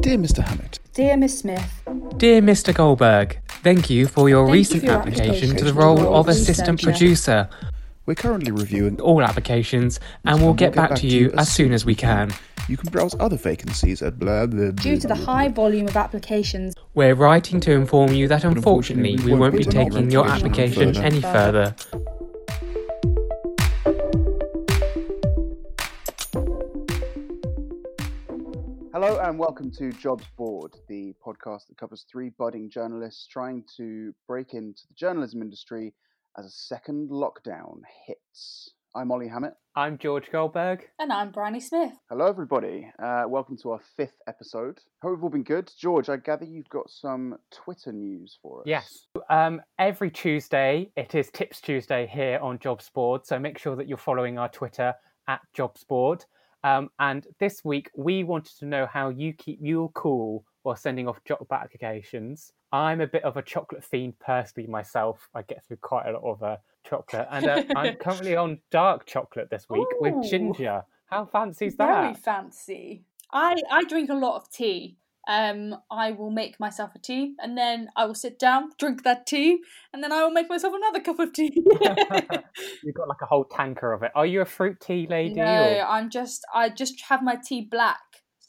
Dear Mr. Hammett, Dear Miss Smith, Dear Mr. Goldberg, thank you for your Thank you recent for your application to application the to role the role of of assistant researcher. producer. we're currently reviewing. All applications, and we'll get back to you as soon as we can. You can browse other vacancies at blah blah. blah due to the high volume of applications, We're writing to inform you that unfortunately we won't be taking your application any further. Hello and welcome to Jobs Board, the podcast that covers three budding journalists trying to break into the journalism industry as a second lockdown hits. I'm Ollie Hammett. I'm George Goldberg. and I'm Bryony Smith. Hello, everybody. Uh, welcome to our fifth episode. Hope we've all been good. George, I gather you've got some Twitter news for us. Yes. Um, every Tuesday, it is Tips Tuesday here on Jobs Board, so make sure that you're following our Twitter at Jobs Board. Um, and this week, we wanted to know how you keep your cool while sending off job applications. I'm a bit of a chocolate fiend personally myself. I get through quite a lot of uh, chocolate, and uh, I'm currently on dark chocolate this week Ooh. with ginger. How fancy is that? Very fancy. I, I drink a lot of tea. Um, I will make myself a tea and then I will sit down, drink that tea, and then I will make myself another cup of tea. You've got like a whole tanker of it. Are you a fruit tea lady? no, or- I'm just I just have my tea black.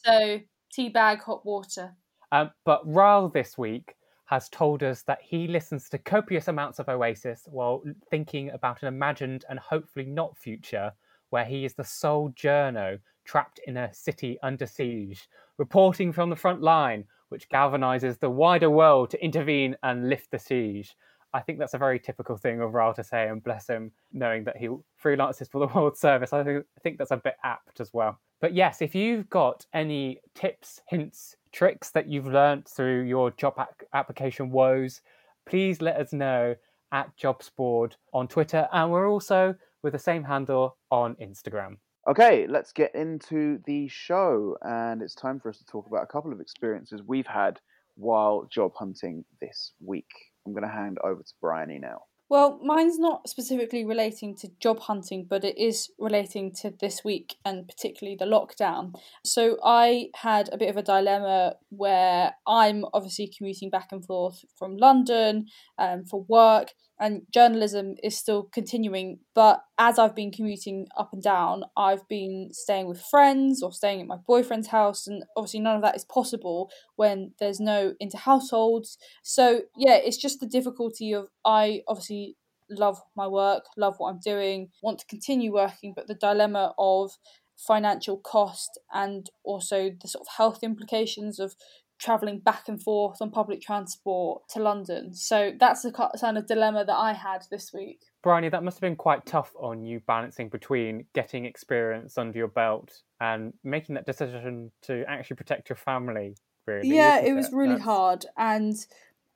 So tea bag, hot water. Um, but Ryle this week has told us that he listens to copious amounts of Oasis while thinking about an imagined and hopefully not future where he is the sole journo trapped in a city under siege, reporting from the front line, which galvanizes the wider world to intervene and lift the siege. I think that's a very typical thing of Raul to say, and bless him, knowing that he freelances for the World Service. I think, I think that's a bit apt as well. But yes, if you've got any tips, hints, tricks that you've learned through your job application woes, please let us know at JobsBoard on Twitter, and we're also with the same handle on Instagram. Okay, let's get into the show. And it's time for us to talk about a couple of experiences we've had while job hunting this week. I'm going to hand over to Bryony now. Well, mine's not specifically relating to job hunting, but it is relating to this week and particularly the lockdown. So I had a bit of a dilemma where I'm obviously commuting back and forth from London um, for work, and journalism is still continuing. But as I've been commuting up and down, I've been staying with friends or staying at my boyfriend's house, and obviously none of that is possible when there's no inter households. So yeah, it's just the difficulty of I obviously love my work, love what I'm doing, want to continue working, but the dilemma of financial cost and also the sort of health implications of traveling back and forth on public transport to London. So that's the kind of dilemma that I had this week. Bryony, that must have been quite tough on you balancing between getting experience under your belt and making that decision to actually protect your family. Really, yeah, it was really That's- hard. And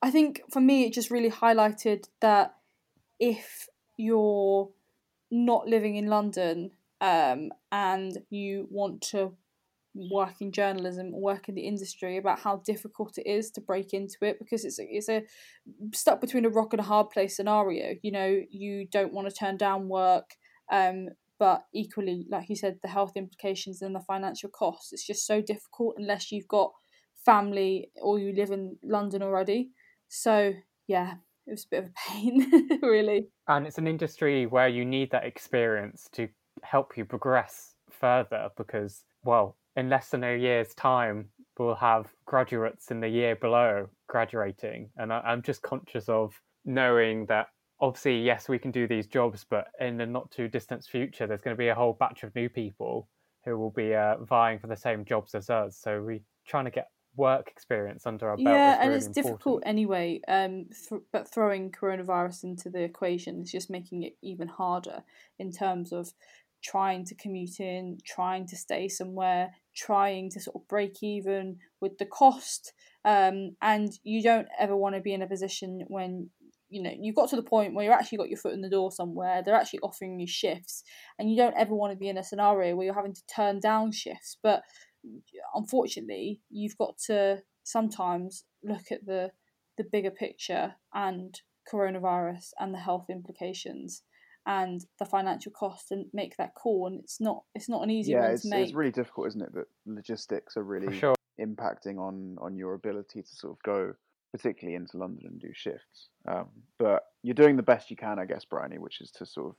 I think for me, it just really highlighted that if you're not living in London um, and you want to work in journalism or work in the industry about how difficult it is to break into it because it's a, it's a stuck between a rock and a hard place scenario. You know you don't want to turn down work um but equally like you said the health implications and the financial costs. It's just so difficult unless you've got family or you live in London already. So yeah it was a bit of a pain really. And it's an industry where you need that experience to help you progress further because, well, in less than a year's time, we'll have graduates in the year below graduating. And I, I'm just conscious of knowing that obviously, yes, we can do these jobs, but in the not too distant future, there's going to be a whole batch of new people who will be uh, vying for the same jobs as us. So we're trying to get work experience under our belt. yeah is and really it's difficult anyway um th- but throwing coronavirus into the equation is just making it even harder in terms of trying to commute in trying to stay somewhere trying to sort of break even with the cost um and you don't ever want to be in a position when you know you've got to the point where you've actually got your foot in the door somewhere they're actually offering you shifts and you don't ever want to be in a scenario where you're having to turn down shifts. But unfortunately you've got to sometimes look at the the bigger picture and coronavirus and the health implications and the financial cost and make that call and it's not it's not an easy yeah, one it's, to make it's really difficult, isn't it? That logistics are really sure. impacting on on your ability to sort of go particularly into London and do shifts. Um, but you're doing the best you can, I guess, Bryony, which is to sort of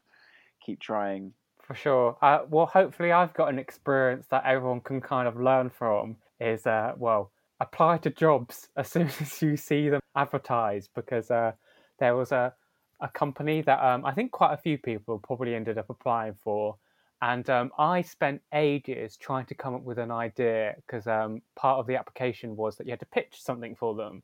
keep trying. For sure. Uh, well, hopefully, I've got an experience that everyone can kind of learn from. Is uh, well, apply to jobs as soon as you see them advertised, because uh, there was a a company that um, I think quite a few people probably ended up applying for. And um, I spent ages trying to come up with an idea because um, part of the application was that you had to pitch something for them.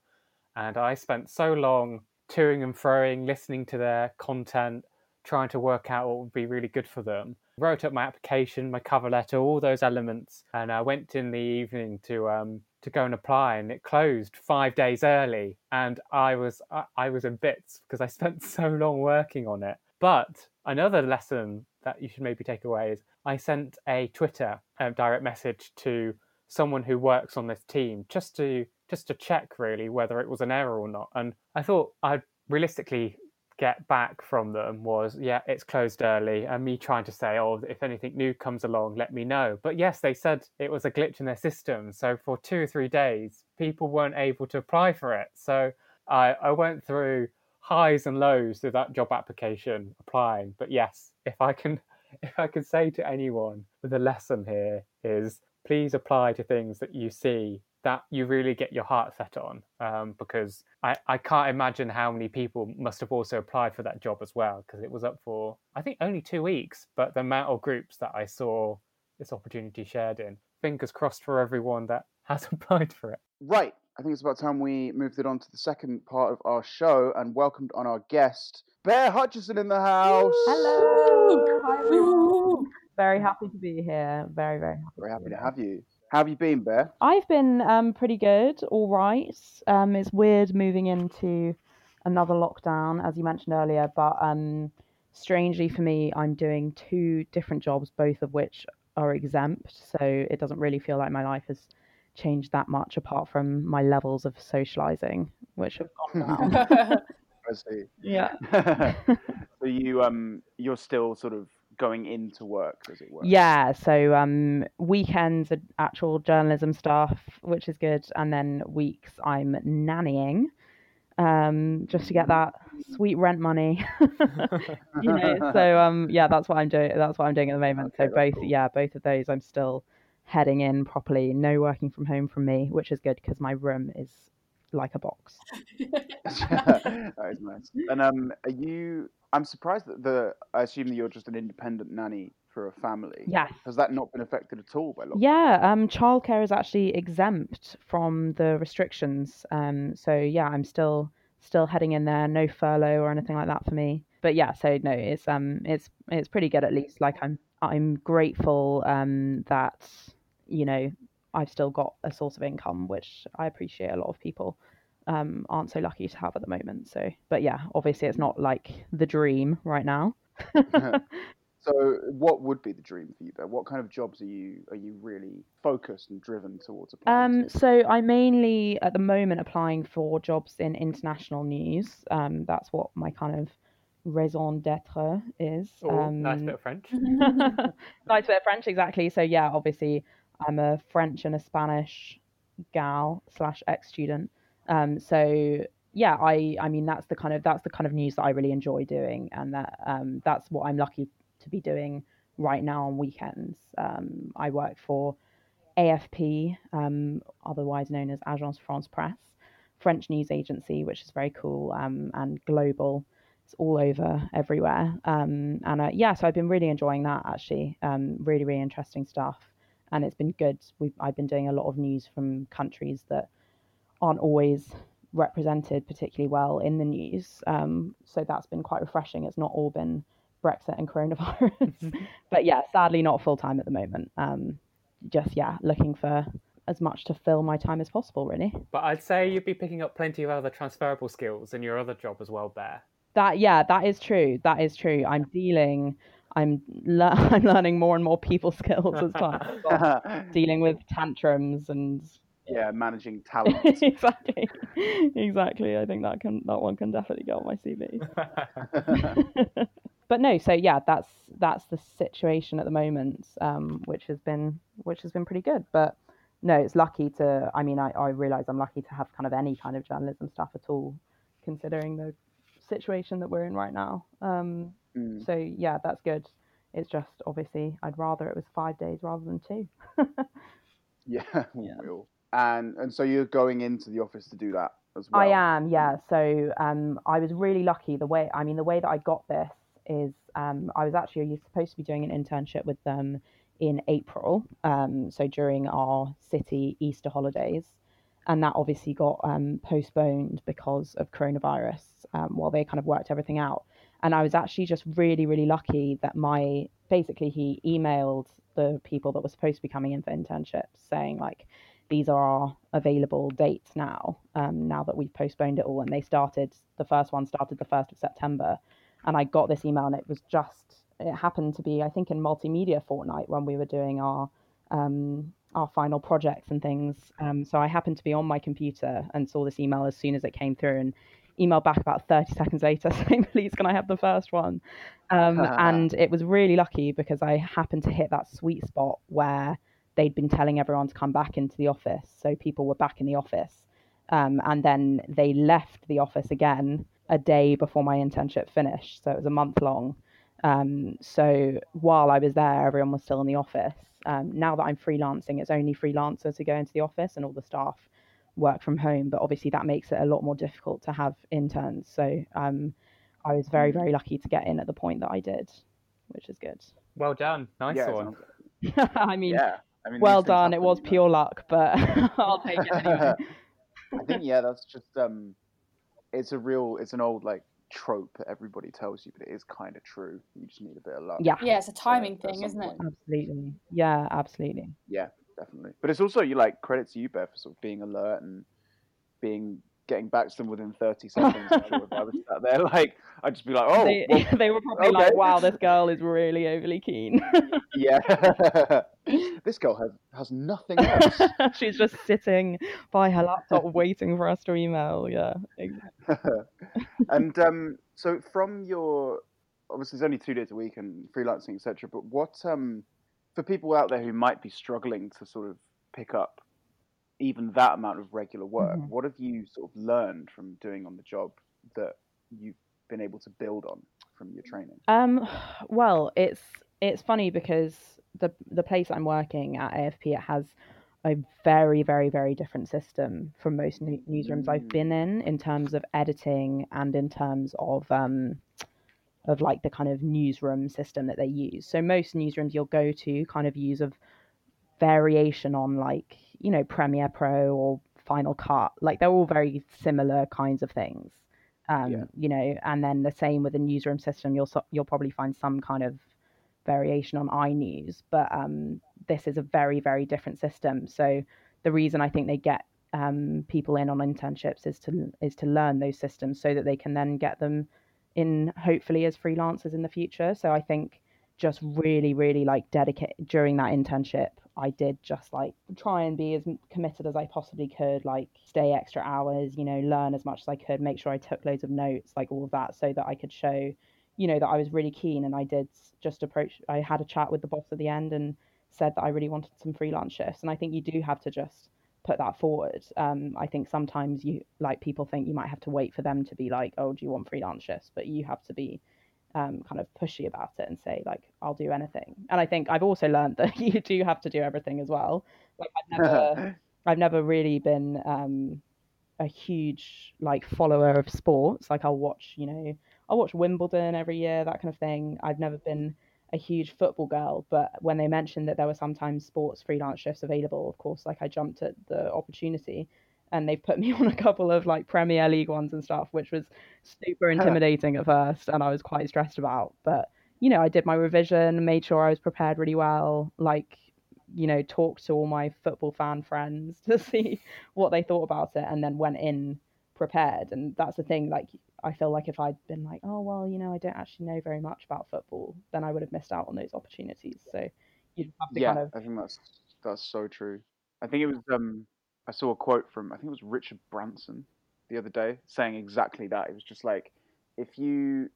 And I spent so long toing and froing, listening to their content, trying to work out what would be really good for them. Wrote up my application, my cover letter, all those elements, and I went in the evening to um, to go and apply, and it closed five days early. And I was I, I was in bits because I spent so long working on it. But another lesson that you should maybe take away is I sent a Twitter um, direct message to someone who works on this team just to just to check really whether it was an error or not. And I thought I'd realistically get back from them was yeah it's closed early and me trying to say oh if anything new comes along let me know. But yes they said it was a glitch in their system so for two or three days people weren't able to apply for it. So i i went through highs and lows through that job application applying. But yes if i can if i can say to anyone the lesson here is please apply to things that you see that you really get your heart set on um, because I, I can't imagine how many people must have also applied for that job as well because it was up for I think only two weeks but the amount of groups that I saw this opportunity shared in fingers crossed for everyone that has applied for it. Right. I think it's about time we moved it on to the second part of our show and welcomed on our guest Bear Hutchison in the house. Hello. Hi, very happy to be here. Very very happy very happy to have you how have you been, Bear? I've been um, pretty good, all right. Um, it's weird moving into another lockdown, as you mentioned earlier, but um, strangely for me, I'm doing two different jobs, both of which are exempt. So it doesn't really feel like my life has changed that much apart from my levels of socializing, which have gone down. I see. Yeah. so you um you're still sort of going into work, as it were. Yeah, so um, weekends are actual journalism stuff, which is good, and then weeks I'm nannying, um, just to get that sweet rent money. you know, so um, yeah, that's what I'm doing. That's what I'm doing at the moment. Okay, so both, cool. yeah, both of those, I'm still heading in properly. No working from home from me, which is good because my room is like a box. that is nice. And um, are you I'm surprised that the. I assume that you're just an independent nanny for a family. Yes. Has that not been affected at all by lockdown? Yeah. Um, childcare is actually exempt from the restrictions. Um, so yeah, I'm still still heading in there. No furlough or anything like that for me. But yeah, so no, it's um, it's it's pretty good at least. Like I'm I'm grateful um that you know I've still got a source of income, which I appreciate a lot of people um, aren't so lucky to have at the moment. So, but yeah, obviously it's not like the dream right now. so, what would be the dream for you? There, what kind of jobs are you are you really focused and driven towards applying? Um, so I'm mainly at the moment applying for jobs in international news. Um, that's what my kind of raison d'être is. Oh, um, nice bit of French. nice bit of French, exactly. So yeah, obviously I'm a French and a Spanish gal slash ex student. Um, so yeah, I I mean that's the kind of that's the kind of news that I really enjoy doing, and that um, that's what I'm lucky to be doing right now on weekends. Um, I work for AFP, um, otherwise known as Agence France Presse, French news agency, which is very cool um, and global. It's all over everywhere, um, and uh, yeah, so I've been really enjoying that actually. Really, really interesting stuff, and it's been good. We've I've been doing a lot of news from countries that aren't always represented particularly well in the news. Um, so that's been quite refreshing. It's not all been Brexit and coronavirus. Mm-hmm. but yeah, sadly not full time at the moment. Um, just yeah, looking for as much to fill my time as possible, really. But I'd say you'd be picking up plenty of other transferable skills in your other job as well, Bear. That yeah, that is true. That is true. I'm dealing. I'm le- I'm learning more and more people skills as well. dealing with tantrums and yeah, managing talent. exactly, exactly. I think that can that one can definitely go on my CV. but no, so yeah, that's that's the situation at the moment, um, which has been which has been pretty good. But no, it's lucky to. I mean, I, I realize I'm lucky to have kind of any kind of journalism stuff at all, considering the situation that we're in right now. Um, Mm. so yeah, that's good. It's just obviously I'd rather it was five days rather than two. Yeah, Yeah. we all. And and so you're going into the office to do that as well. I am, yeah. So um, I was really lucky. The way, I mean, the way that I got this is um, I was actually supposed to be doing an internship with them in April. Um, so during our city Easter holidays, and that obviously got um, postponed because of coronavirus um, while they kind of worked everything out. And I was actually just really, really lucky that my basically he emailed the people that were supposed to be coming in for internships saying like these are our available dates now um, now that we've postponed it all and they started the first one started the 1st of september. And i got this email and it was just it happened to be i think in multimedia fortnight when we were doing our um, our final projects and things. Um, so i happened to be on my computer and saw this email as soon as it came through and emailed back about 30 seconds later saying please can i have the first one? Um, and it was really lucky because i happened to hit that sweet spot where they'd been telling everyone to come back into the office. So people were back in the office. Um, and then they left the office again a day before my internship finished. So it was a month long. Um, so while I was there, everyone was still in the office. Um, now that I'm freelancing, it's only freelancers who go into the office and all the staff work from home. But obviously, that makes it a lot more difficult to have interns. So um, I was very, very lucky to get in at the point that I did, which is good. Well done. Nice yeah, one. I mean, yeah. I mean, well these things done. It was you know. pure luck, but I'll take it anyway. I think yeah, that's just um, it's a real, it's an old like trope that everybody tells you, but it is kind of true. You just need a bit of luck. Yeah, Yeah, it's a timing at thing, isn't it? point. absolutely. Yeah, absolutely. Yeah, definitely. But it's also you like credit to you, Beth, for sort of being alert and being getting back to them within thirty seconds. I'm if I was sat there, like I'd just be like, oh, they, well, they were probably okay. like, wow, this girl is really overly keen. yeah. this girl has has nothing else. She's just sitting by her laptop waiting for us to email. Yeah, exactly. and um, so from your obviously it's only two days a week and freelancing etc but what um, for people out there who might be struggling to sort of pick up even that amount of regular work Mhm. what have you sort of learned from doing on the job that you've been able to build on from your training Um, well, it's it's funny because the the place I'm working at AFP it has a very very very different system from most new- newsrooms I've Mm. been in in terms of editing and in terms of um of like the kind of newsroom system that they use. So most newsrooms you'll go to kind of use of variation on like you know Premiere Pro or Final Cut. Like they're all very similar kinds of things. Um, Yeah. You know, and then the same with the newsroom system. You'll you'll probably find some kind of variation on iNews, but um, this is a very very different system. So the reason I think they get um, people in on internships is to is to learn those systems so that they can then get them in hopefully as freelancers in the future. So I think just really really like dedicate during that internship I did just like try and be as committed as I possibly could, like stay extra hours, you know, learn as much as I could, make sure I took loads of notes, like all of that, so that I could show, you know, that I was really keen. And I did just approach, I had a chat with the boss at the end and said that I really wanted some freelance shifts. And I think you do have to just put that forward. Um, I think sometimes you, like, people think you might have to wait for them to be like, oh, do you want freelance shifts? But you have to be um, kind of pushy about it and say like I'll do anything. And I think I've also learned that you do have to do everything as well. Like I've never, I've never really been um, a huge like follower of sports. Like I'll watch, you know, I'll watch Wimbledon every year, that kind of thing. I've never been a huge football girl, but when they mentioned that there were sometimes sports freelance shifts available, of course, like I jumped at the opportunity. And they've put me on a couple of like Premier League ones and stuff, which was super intimidating at first, and I was quite stressed about. But you know, I did my revision, made sure I was prepared really well, like you know, talked to all my football fan friends to see what they thought about it, and then went in prepared. And that's the thing, like I feel like if I'd been like, oh well, you know, I don't actually know very much about football, then I would have missed out on those opportunities. So you have to yeah kind of i think that's that's so true i think it was um i saw a quote from i think it was richard branson the other day saying exactly that it was just like if you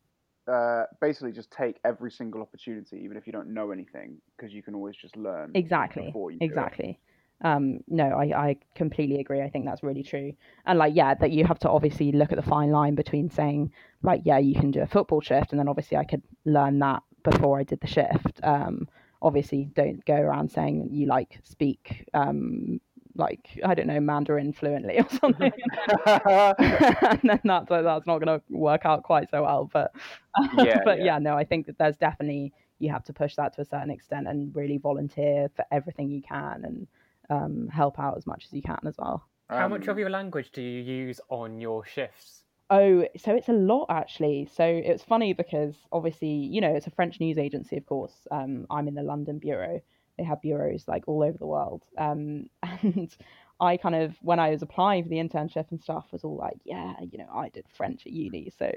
uh, basically just take every single opportunity even if you don't know anything because you can always just learn exactly before you do it. exactly Um, no, I, I completely agree. I think that's really true. And like, yeah, that you have to obviously look at the fine line between saying, like, yeah, you can do a football shift, and then obviously I could learn that before I did the shift. Um, obviously, don't go around saying you like speak um, like I don't know Mandarin fluently or something, and then that's that's not going to work out quite so well. But Yeah, but yeah. yeah, no, I think that there's definitely you have to push that to a certain extent and really volunteer for everything you can and um, help out as much as you can as well. How much of Um, your language do you use on your shifts? Oh, so it's a lot actually. So it's funny because obviously, you know, it's a French news agency, of course. Um, I'm in the London bureau. They have bureaus like all over the world. Um, and I kind of, when I was applying for the internship and stuff, was all like, yeah, you know, I did French at uni, so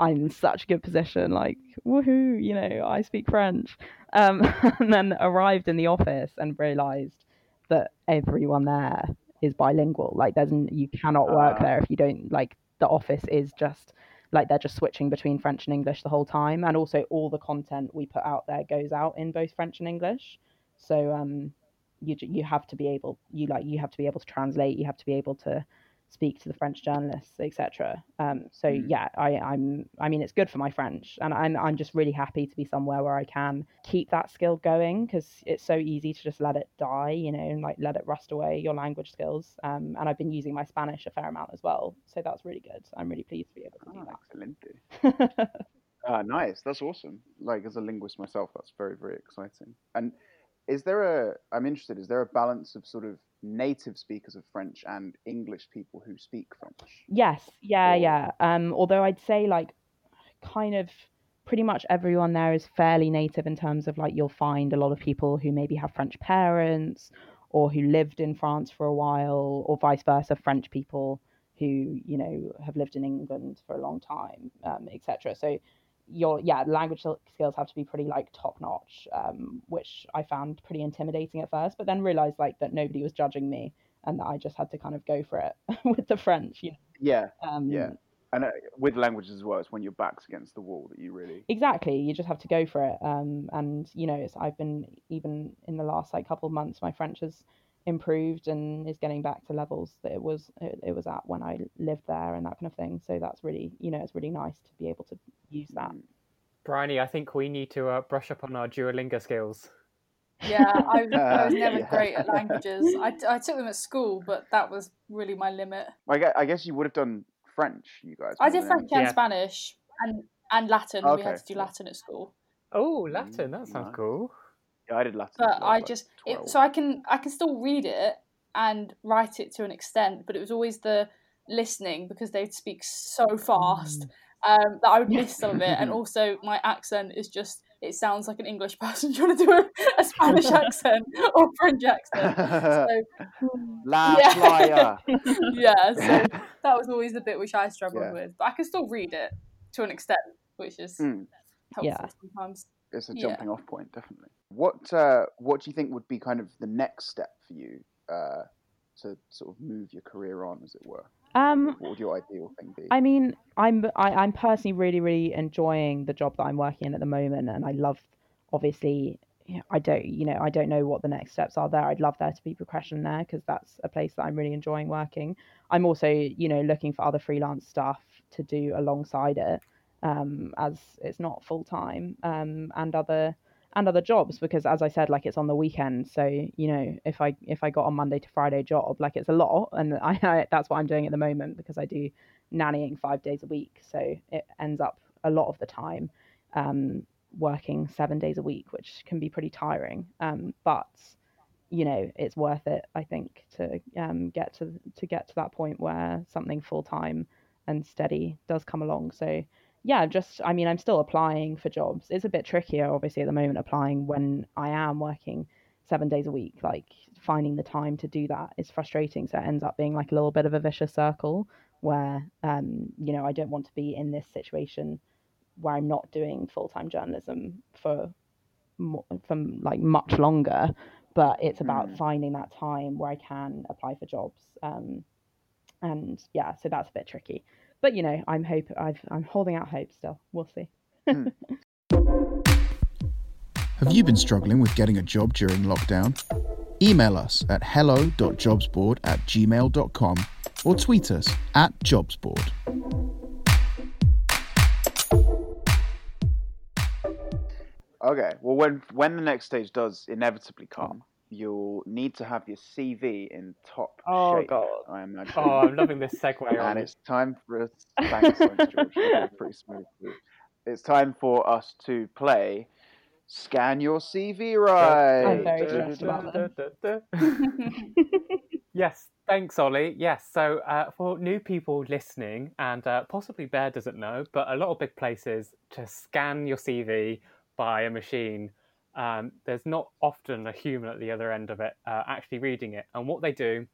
I'm in such a good position. Like, woohoo, you know, I speak French. Um, and then arrived in the office and realized that everyone there is bilingual. Like, there's n- you cannot work Ah. there if you don't like the office is just like they're just switching between French and English the whole time, and also all the content we put out there goes out in both French and English. So um, you you have to be able you like you have to be able to translate. You have to be able to speak to the French journalists, etc. Um, so Mm. yeah, I, I'm I mean it's good for my French, and I'm I'm just really happy to be somewhere where I can keep that skill going because it's so easy to just let it die, you know, and like let it rust away your language skills. Um, and I've been using my Spanish a fair amount as well, so that's really good. I'm really pleased to be able to Ah, do that. Ah, nice. That's awesome. Like as a linguist myself, that's very, very exciting. And is there a? I'm interested. Is there a balance of sort of native speakers of French and English people who speak French? Yes, yeah, Or- yeah. Um, although I'd say like kind of pretty much everyone there is fairly native in terms of like you'll find a lot of people who maybe have French parents or who lived in France for a while or vice versa, French people who, you know, have lived in England for a long time, um, etc. So your yeah, language skills have to be pretty like top notch, um, which I found pretty intimidating at first, but then realized like that nobody was judging me and that I just had to kind of go for it with the French, you Yeah, know. Um, yeah. And uh, with languages as well, it's when your back's against the wall that you really. exactly you just have to go for it um and you know it's i've been even in the last like couple of months my french has improved and is getting back to levels that it was it, it was at when i lived there and that kind of thing so that's really you know it's really nice to be able to use that Mm. Bryony, I think we need to uh, brush up on our Duolingo skills. Yeah, I, I was Uh, never yeah. great at languages. I, I took them at school, but that was really my limit. I guess, I guess you would have done French, you guys. I did French and Yeah. Spanish and, and Latin. we had to do. Latin at school. Oh, Latin. That sounds nice. cool. Yeah, I did Latin. But well, I just it, so I can I can still read it and write it to an extent, but it was always the listening because they'd speak so fast um, that I would miss some of it, and also my accent is just it sounds like an English person trying to do a, a Spanish accent or French accent. So La Yeah. playa. yeah, so that was always the bit which I struggled Yeah. with, but I can still read it to an extent, which is Mm. helpful Yeah. sometimes. It's a Yeah. jumping off point, definitely. What uh, what do you think would be kind of the next step for you uh, to sort of move your career on, as it were? um What would your ideal thing be? I mean, I'm I, I'm personally really really enjoying the job that I'm working in at the moment, and I love obviously. I don't, you know, I don't know what the next steps are there. I'd love there to be progression there because that's a place that I'm really enjoying working. I'm also, you know, looking for other freelance stuff to do alongside it, um, as it's not full time, um, and other and other jobs because as I said, like it's on the weekend. So you know, if I if I got a Monday to Friday job, like it's a lot, and I, I that's what I'm doing at the moment because I do nannying five days a week, so it ends up a lot of the time um, working seven days a week, which can be pretty tiring. Um, but you know, it's worth it, I think, to um, get to to get to that point where something full time and steady does come along. So yeah, just I mean, I'm still applying for jobs. It's a bit trickier, obviously, at the moment applying when I am working seven days a week. Like finding the time to do that is frustrating. So it ends up being like a little bit of a vicious circle where um, you know I don't want to be in this situation where I'm not doing full time journalism for for like much longer. But it's about Mm. finding that time where I can apply for jobs. Um, and yeah, so that's a bit tricky. But you know, I'm hope I've, I'm holding out hope still. We'll see. Hmm. Have you been struggling with getting a job during lockdown? Email us at hello.jobsboard at gmail.com or tweet us at jobsboard. Okay. Well, when when the next stage does inevitably come, you'll need to have your CV in top Oh, shape. God. I imagine. Oh, I'm loving this segue on. and it's time for us. Thanks, thanks, George. Pretty smooth. It's time for us to play. Scan your CV right. I'm very stressed about this. yes, thanks, Ollie. Yes, so uh, for new people listening, and uh, possibly Bear doesn't know, but a lot of big places to scan your CV by a machine, um, there's not often a human at the other end of it uh, actually reading it. And what they do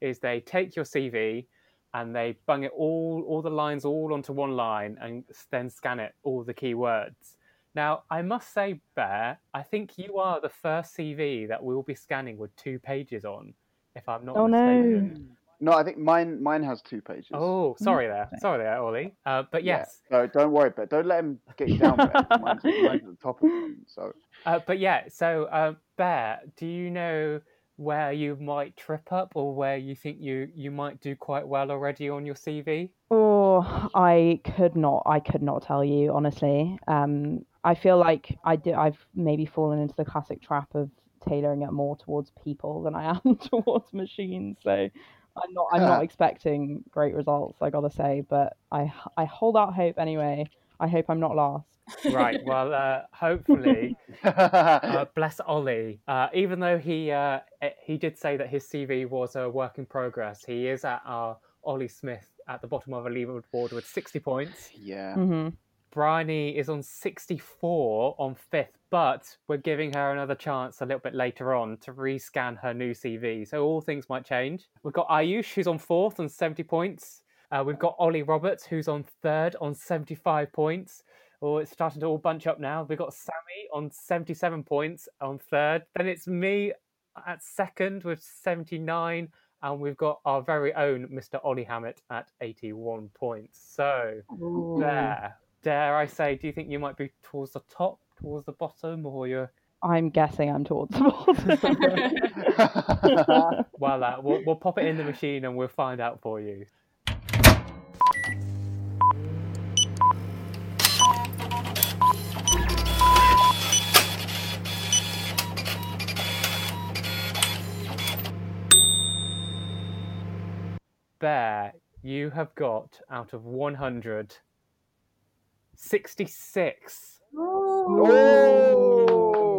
is they take your CV and they bung it all, all the lines all onto one line, and then scan it all the keywords. Now, I must say, Bear, I think you are the first CV that we'll be scanning with two pages on, if I'm not Oh, no. mistaken. No, I think mine mine has two pages. Oh, sorry there, sorry there, Ollie. Uh, but Yeah. yes, No, don't worry, but don't let him get you down. Bear. Mine's, mine's at the top of mine. So uh, but yeah. So, uh, Bear, do you know where you might trip up, or where you think you you might do quite well already on your CV? Oh, I could not. I could not tell you honestly. Um, I feel like I do. I've maybe fallen into the classic trap of tailoring it more towards people than I am towards machines. So I'm not. I'm not expecting great results. I gotta say, but I I hold out hope anyway. I hope I'm not last. Right. Well, uh, hopefully. Uh, bless Ollie. Uh, even though he uh, eh, he did say that his CV was a work in progress, he is at our Ollie Smith at the bottom of a leaderboard with 60 points. yeah. hmm Bryony is on 64 on fifth, but we're giving her another chance a little bit later on to rescan her new CV. So all things might change. We've got Ayush, who's on fourth on 70 points. Uh, we've got Ollie Roberts, who's on third on 75 points. Oh, it's starting to all bunch up now. We've got Sammy on 77 points on third. Then it's me at second with 79. And we've got our very own Mr. Ollie Hammett at 81 points. So there. Dare I say, do you think you might be towards the top, towards the bottom, or you're. I'm guessing I'm towards the bottom. Well, uh, we'll, we'll pop it in the machine and we'll find out for you. Bear, you have got out of 100, 66. Oh!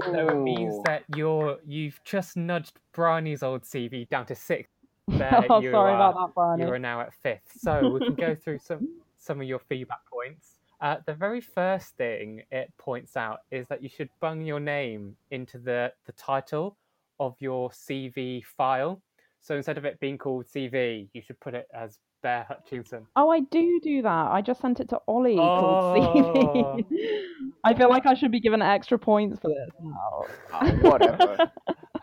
So it means that you're you've just nudged Bryony's old CV down to six. There, oh, you sorry are, about that, Bryony. You are now at fifth. So we can go through some some of your feedback points. Uh, the very first thing it points out is that you should bung your name into the the title of your CV file. So instead of it being called CV, you should put it as Bear Hutchinson. Oh, I do do that. I just sent it to Ollie Oh. called CV. I feel like I should be given extra points for this now. Ah, whatever.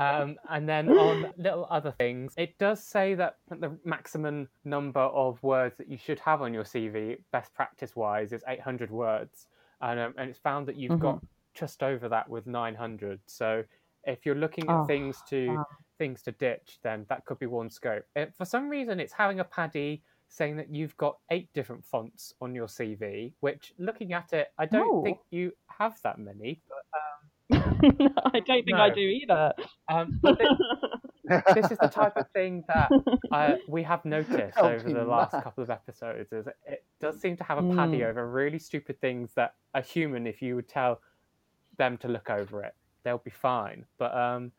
Um, and then on little other things, it does say that the maximum number of words that you should have on your CV, best practice wise, is 800 words. And, um, and it's found that you've Mhm. got just over that with 900. So if you're looking at Oh, things to wow. Things to ditch, then that could be one scope. Uh, for some reason, it's having a paddy saying that you've got eight different fonts on your CV, which looking at it, I don't think you have that many. But, I don't think I do either. um, but thi- this is the type of thing that uh, we have noticed Help over the last couple of episodes. Is it does seem to have a paddy Mm. over really stupid things that a human, if you would tell them to look over it, they'll be fine. But um,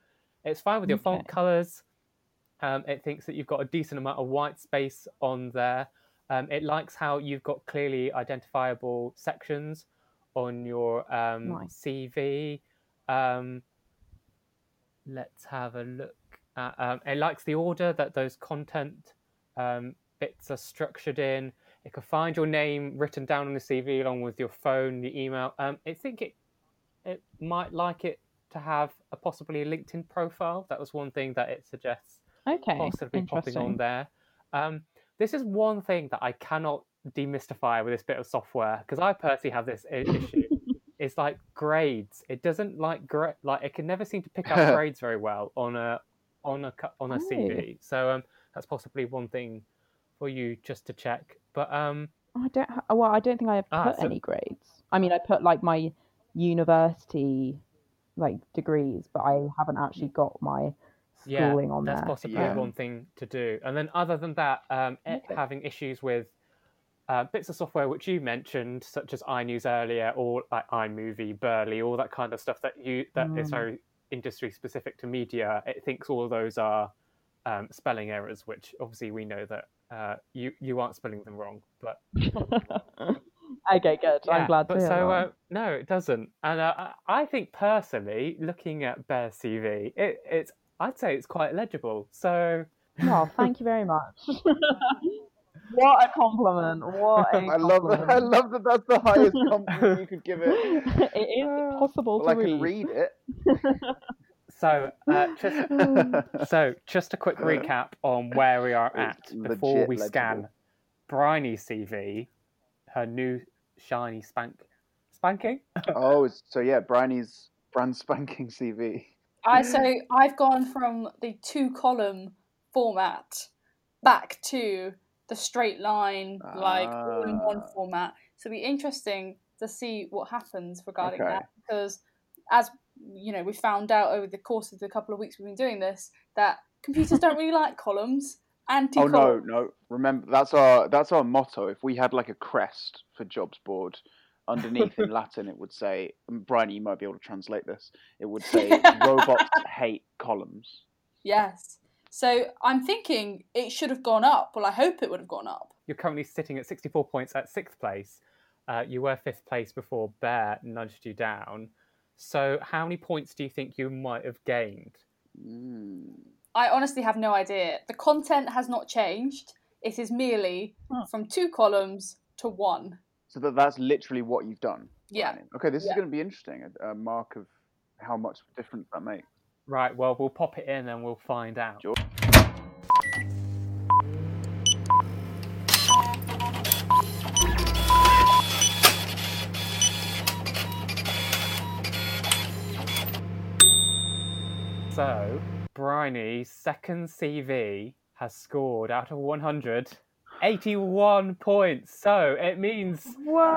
it's fine with your font colors. Um, it thinks that you've got a decent amount of white space on there. Um, it likes how you've got clearly identifiable sections on your um, Nice. CV. Um, let's have a look. At, um, it likes the order that those content um, bits are structured in. It can find your name written down on the CV along with your phone, the email. Um, I think it it might like it to have a possibly a LinkedIn profile. That was one thing that it suggests Okay, possibly popping on there. Um, this is one thing that I cannot demystify with this bit of software because I personally have this issue. it's like grades. It doesn't like gra- like it can never seem to pick up grades very well on a on a on a Oh. CV. So um, that's possibly one thing for you just to check. But um, I don't. Ha- well, I don't think I have Ah, put so- any grades. I mean, I put like my university like degrees, but I haven't actually got my yeah, schooling on that. that's there. possibly Yeah. one thing to do. And then other than that, um, Okay. having issues with uh, bits of software which you mentioned, such as iNews earlier, or like iMovie, Burli, all that kind of stuff that you that is Mm. very industry specific to media. It thinks all of those are um, spelling errors, which obviously we know that uh, you you aren't spelling them wrong, but okay, good. Yeah, I'm glad to but hear so that. uh, no, it doesn't. And uh, I I think personally, looking at Bear's CV, it, it's I'd say it's quite legible. So Well, thank you very much. what a compliment! What a I love that. I love that. That's the highest compliment you could give it. it is possible Well, I to can read. read it. so uh, just so just a quick recap on where we are at It's before legit we scan legible. Bryony's CV, her new shiny spank spanking. oh, so yeah, Bryony's brand spanking CV. I so I've gone from the two column format back to the straight line, like all in one Ah. format. So it'll be interesting to see what happens regarding Okay. that because as you know, we found out over the course of the couple of weeks we've been doing this that computers don't really like columns. Anti Oh no, no. Remember that's our that's our motto. If we had like a crest for jobs board, underneath in Latin it would say Bryony, you might be able to translate this. It would say robots hate columns. Yes. So I'm thinking it should have gone up. Well, I hope it would have gone up. You're currently sitting at 64 points at sixth place. Uh, you were fifth place before Bear nudged you down. So, how many points do you think you might have gained? Mm. I honestly have no idea. The content has not changed. It is merely Hmm. from two columns to one. So that that's literally what you've done. Yeah. Bryony. Okay, this Yeah. is going to be interesting. A, a mark of how much difference that makes. Right, well, we'll pop it in and we'll find out. Sure. So, Bryony's second CV has scored out of 100 81 points. So, it means Whoa!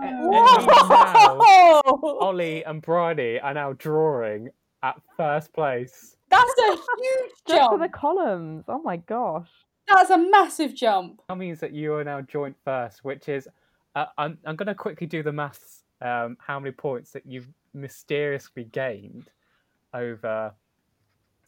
it means now Ollie and Bryony are now drawing at first place. That's a huge Just for the columns. Oh my gosh. That's a massive jump. That means that you are now joint first, which is uh, I'm I'm going to quickly do the maths. Um, how many points that you've mysteriously gained over?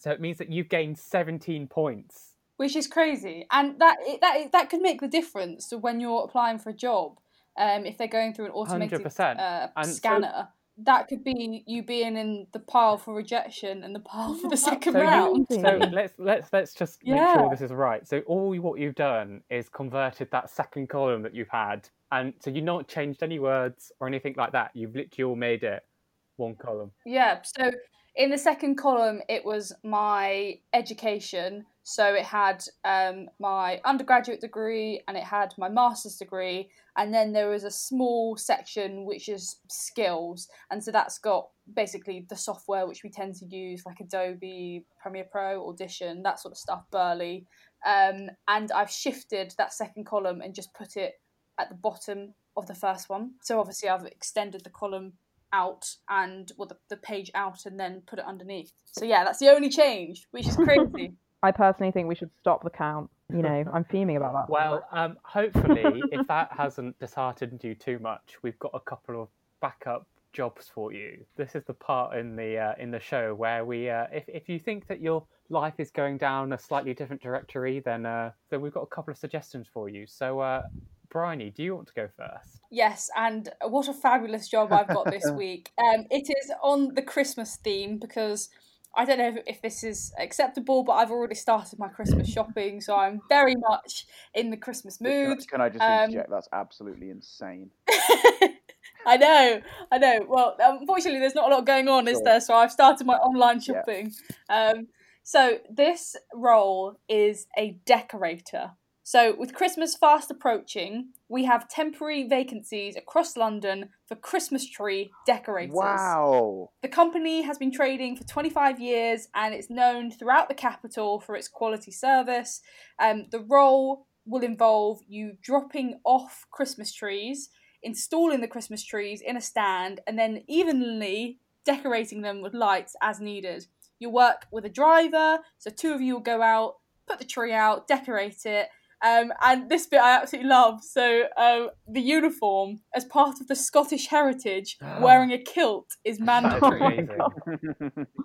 So it means that you've gained 17 points. which is crazy, and that that that could make the difference to when you're applying for a job. Um, if they're going through an automated uh, And so- scanner, that could be you being in the pile for rejection and the pile for the second So, you, round. so let's let's let's just make Yeah. sure this is right. So all what you've done is converted that second column that you've had, and so you've not changed any words or anything like that. You've literally all made it one column. Yeah, so in the second column, it was my education. So it had um, my undergraduate degree and it had my master's degree. And then there was a small section which is skills. And so that's got basically the software which we tend to use, like Adobe, Premiere Pro, Audition, that sort of stuff, Burli. Um, and I've shifted that second column and just put it at the bottom of the first one. So obviously, I've extended the column out and well the, the page out and then put it underneath so yeah that's the only change which is crazy I personally think we should stop the count. You know, I'm fuming about that. Well, um, hopefully, if that hasn't disheartened you too much, we've got a couple of backup jobs for you. This is the part in the uh, in the show where we, uh, if if you think that your life is going down a slightly different directory, then uh, then we've got a couple of suggestions for you. So, uh, Bryony, do you want to go first? yes and what a fabulous job i've got this week um it is on the christmas theme because i don't know if, if this is acceptable but i've already started my christmas shopping so i'm very much in the christmas mood Can I just Um. That's absolutely insane. I know, I know. Well, unfortunately, there's not a lot going on, is there? So I've started my online Yeah. shopping. Um, so this role is a decorator. So, with Christmas fast approaching, we have temporary vacancies across London for Christmas tree decorators. Wow. The company has been trading for 25 years and it's known throughout the capital for its quality service. Um, the role will involve you dropping off Christmas trees, installing the Christmas trees in a stand, and then evenly decorating them with lights as needed. You'll work with a driver, so two of you will go out, put the tree out, decorate it. Um, and this bit I absolutely love. So, um, the uniform, as part of the Scottish heritage, wearing a kilt is mandatory. Amazing.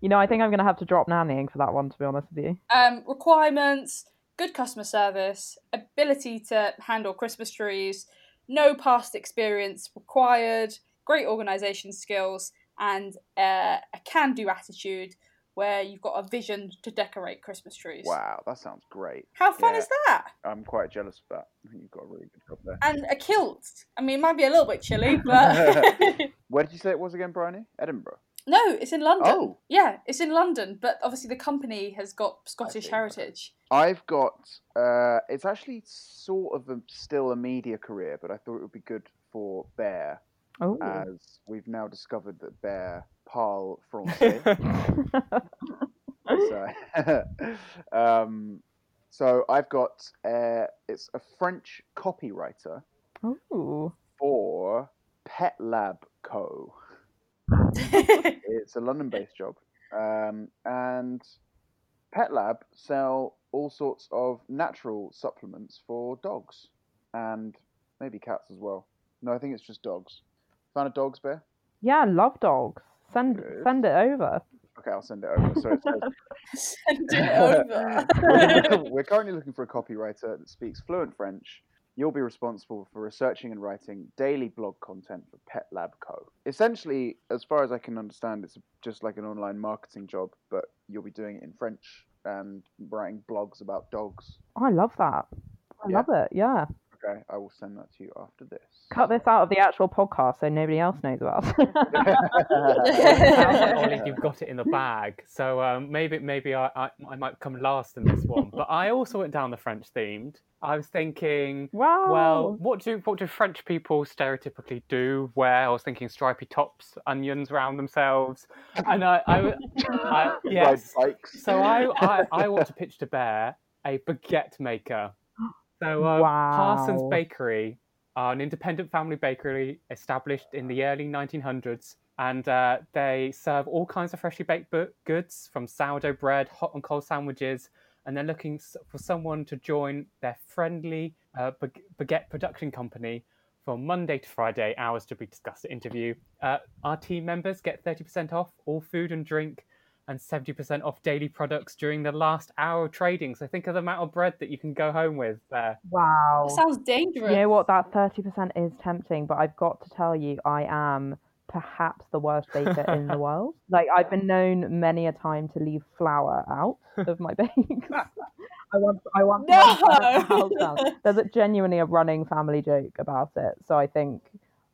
You know, I think I'm going to have to drop nannying for that one, to be honest with you. um, requirements good customer service, ability to handle Christmas trees, no past experience required, great organisation skills, and uh, a can do attitude where you've got a vision to decorate Christmas trees. Wow, that sounds great. How fun Yeah. is that? I'm quite jealous of that. I think you've got a really good job there. And a kilt. I mean, it might be a little bit chilly, but. Where did you say it was again, Bryony? Edinburgh. no, it's in London. Oh. Yeah, it's in London, but obviously the company has got Scottish see, okay. heritage. I've got. Uh, it's actually sort of a, still a media career, but I thought it would be good for Bear, Oh. as we've now discovered that Bear parle français. so, um, so I've got. Uh, it's a French copywriter Ooh. for Pet Lab Co. It's a London-based job, um, and Pet Lab sell all sorts of natural supplements for dogs and maybe cats as well. No, I think it's just dogs. Fan of dogs, Bear? Yeah, I love dogs. Send Good. send it over. Okay, I'll send it over. So it Send it over. we're, we're currently looking for a copywriter that speaks fluent French. You'll be responsible for researching and writing daily blog content for Pet Lab Co. Essentially, as far as I can understand, it's just like an online marketing job, but you'll be doing it in French and writing blogs about dogs. Oh, I love that. I Yeah. love it. Yeah. Okay, I will send that to you after this. Cut this out of the actual podcast so nobody else knows about it. It sounds like Ollie, you've got it in the bag. So um, maybe maybe I, I I might come last in this one. But I also went down the French themed. I was thinking, wow. well, what do what do French people stereotypically do? Wear? I was thinking stripy tops, onions around themselves, and I, I, I yes. Ride. So I, I I want to pitch to Bear a baguette maker. So uh, Parsons Bakery are an independent family bakery established in the early 1900s, and uh, they serve all kinds of freshly baked goods, from sourdough bread, hot and cold sandwiches, and they're looking for someone to join their friendly uh, bag- baguette production company from Monday to Friday, hours to be discussed at interview. Uh, our team members get 30% off all food and drink and 70% off daily products during the last hour of trading. So think of the amount of bread that you can go home with there. Wow. Sounds dangerous. You know what? That 30% is tempting, but I've got to tell you, I am perhaps the worst baker in the world. Like, I've been known many a time to leave flour out of my bakes. I want, I want No! burn the house down. There's a, genuinely a running family joke about it. So I think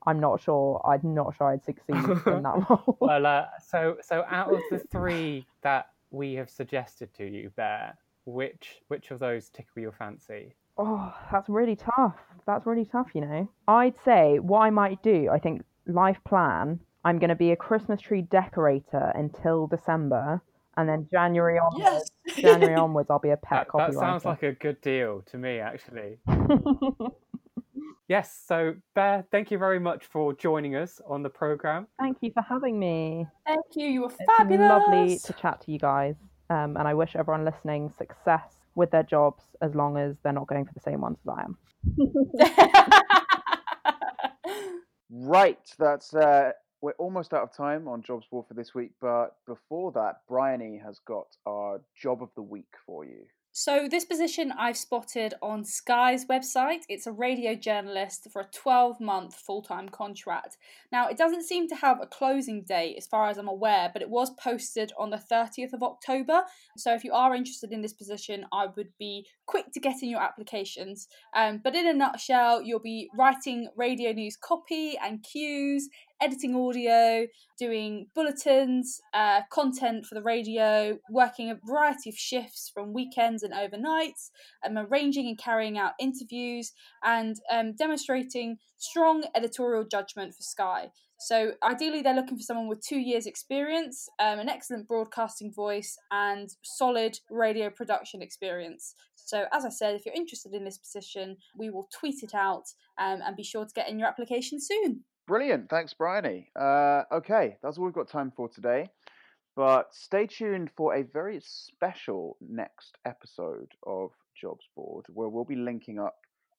I'm not sure. I'm not sure I'd succeed in that role. Well, uh, so so out of the three that we have suggested to you there, which which of those tickle your fancy? Oh, that's really tough. That's really tough, you know. I'd say what I might do, I think life plan, I'm going to be a Christmas tree decorator until December, and then January onwards, Yes. January onwards, I'll be a pet That, that sounds like a good deal to me, actually. Yes. So Bear, thank you very much for joining us on the program. Thank you for having me. Thank you. You were It's been fabulous. lovely to chat to you guys, um, and I wish everyone listening success with their jobs as long as they're not going for the same ones as I am. Right, that's uh, we're almost out of time on Jobs Board for this week, but before that, Bryony has got our job of the week for you. So, this position I've spotted on Sky's website. It's a radio journalist for a 12 month full time contract. Now, it doesn't seem to have a closing date as far as I'm aware, but it was posted on the 30th of October. So, if you are interested in this position, I would be quick to get in your applications. Um, but in a nutshell, you'll be writing radio news copy and cues, editing audio, doing bulletins, uh, content for the radio, working a variety of shifts from weekends and overnights, um, arranging and carrying out interviews, and um, demonstrating strong editorial judgment for Sky. So ideally, they're looking for someone with two years' experience, um, an excellent broadcasting voice, and solid radio production experience. So, as I said, if you're interested in this position, we will tweet it out um, and be sure to get in your application soon. Brilliant. Thanks, Bryony. Uh, okay, that's all we've got time for today. But stay tuned for a very special next episode of Jobs Board, where we'll be linking up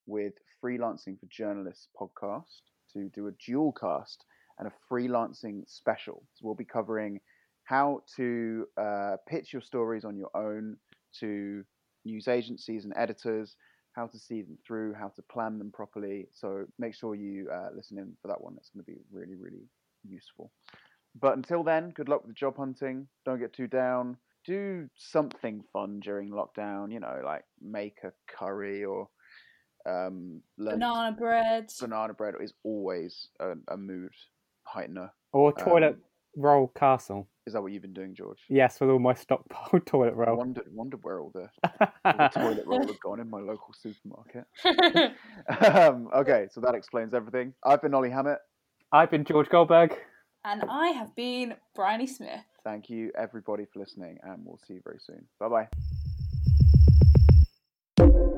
with Freelancing for Journalists podcast to do a dual cast and a freelancing special. So we'll be covering how to uh, pitch your stories on your own to news agencies and editors, how to see them through, how to plan them properly. So make sure you uh, listen in for that one. It's going to be really, really useful. But until then, good luck with the job hunting. Don't get too down. Do something fun during lockdown. You know, like make a curry or um, banana bread. Banana bread is always a, a mood heightener. Or toilet um, roll castle. Is that what you've been doing, George? Yes, with all my stockpile toilet roll. I wondered, wondered where all the, all the toilet roll had gone in my local supermarket. um, okay, so that explains everything. I've been Ollie Hammett. I've been George Goldberg. And I have been Bryony Smith. Thank you, everybody, for listening, and we'll see you very soon. Bye bye.